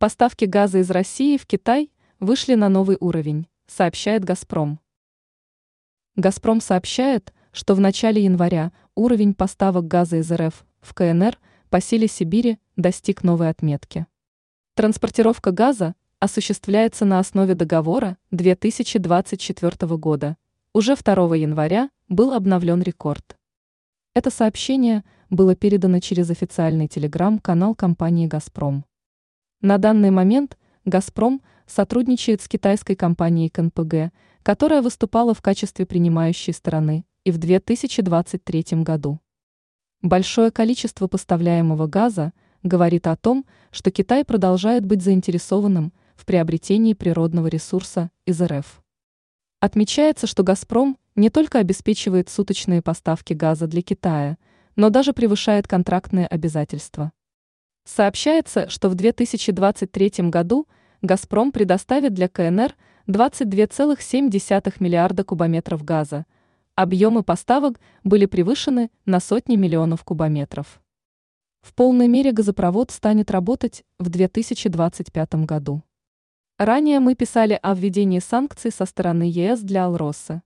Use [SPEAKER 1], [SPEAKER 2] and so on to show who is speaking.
[SPEAKER 1] Поставки газа из России в Китай вышли на новый уровень, сообщает «Газпром». «Газпром» сообщает, что в начале января уровень поставок газа из РФ в КНР по силе Сибири достиг новой отметки. Транспортировка газа осуществляется на основе договора 2024 года. Уже 2 января был обновлен рекорд. Это сообщение было передано через официальный телеграм-канал компании «Газпром». На данный момент «Газпром» сотрудничает с китайской компанией КНПГ, которая выступала в качестве принимающей стороны и в 2023 году. Большое количество поставляемого газа говорит о том, что Китай продолжает быть заинтересованным в приобретении природного ресурса из РФ. Отмечается, что «Газпром» не только обеспечивает суточные поставки газа для Китая, но даже превышает контрактные обязательства. Сообщается, что в 2023 году «Газпром» предоставит для КНР 22,7 миллиарда кубометров газа. Объемы поставок были превышены на сотни миллионов кубометров. В полной мере газопровод станет работать в 2025 году. Ранее мы писали о введении санкций со стороны ЕС для Алроса.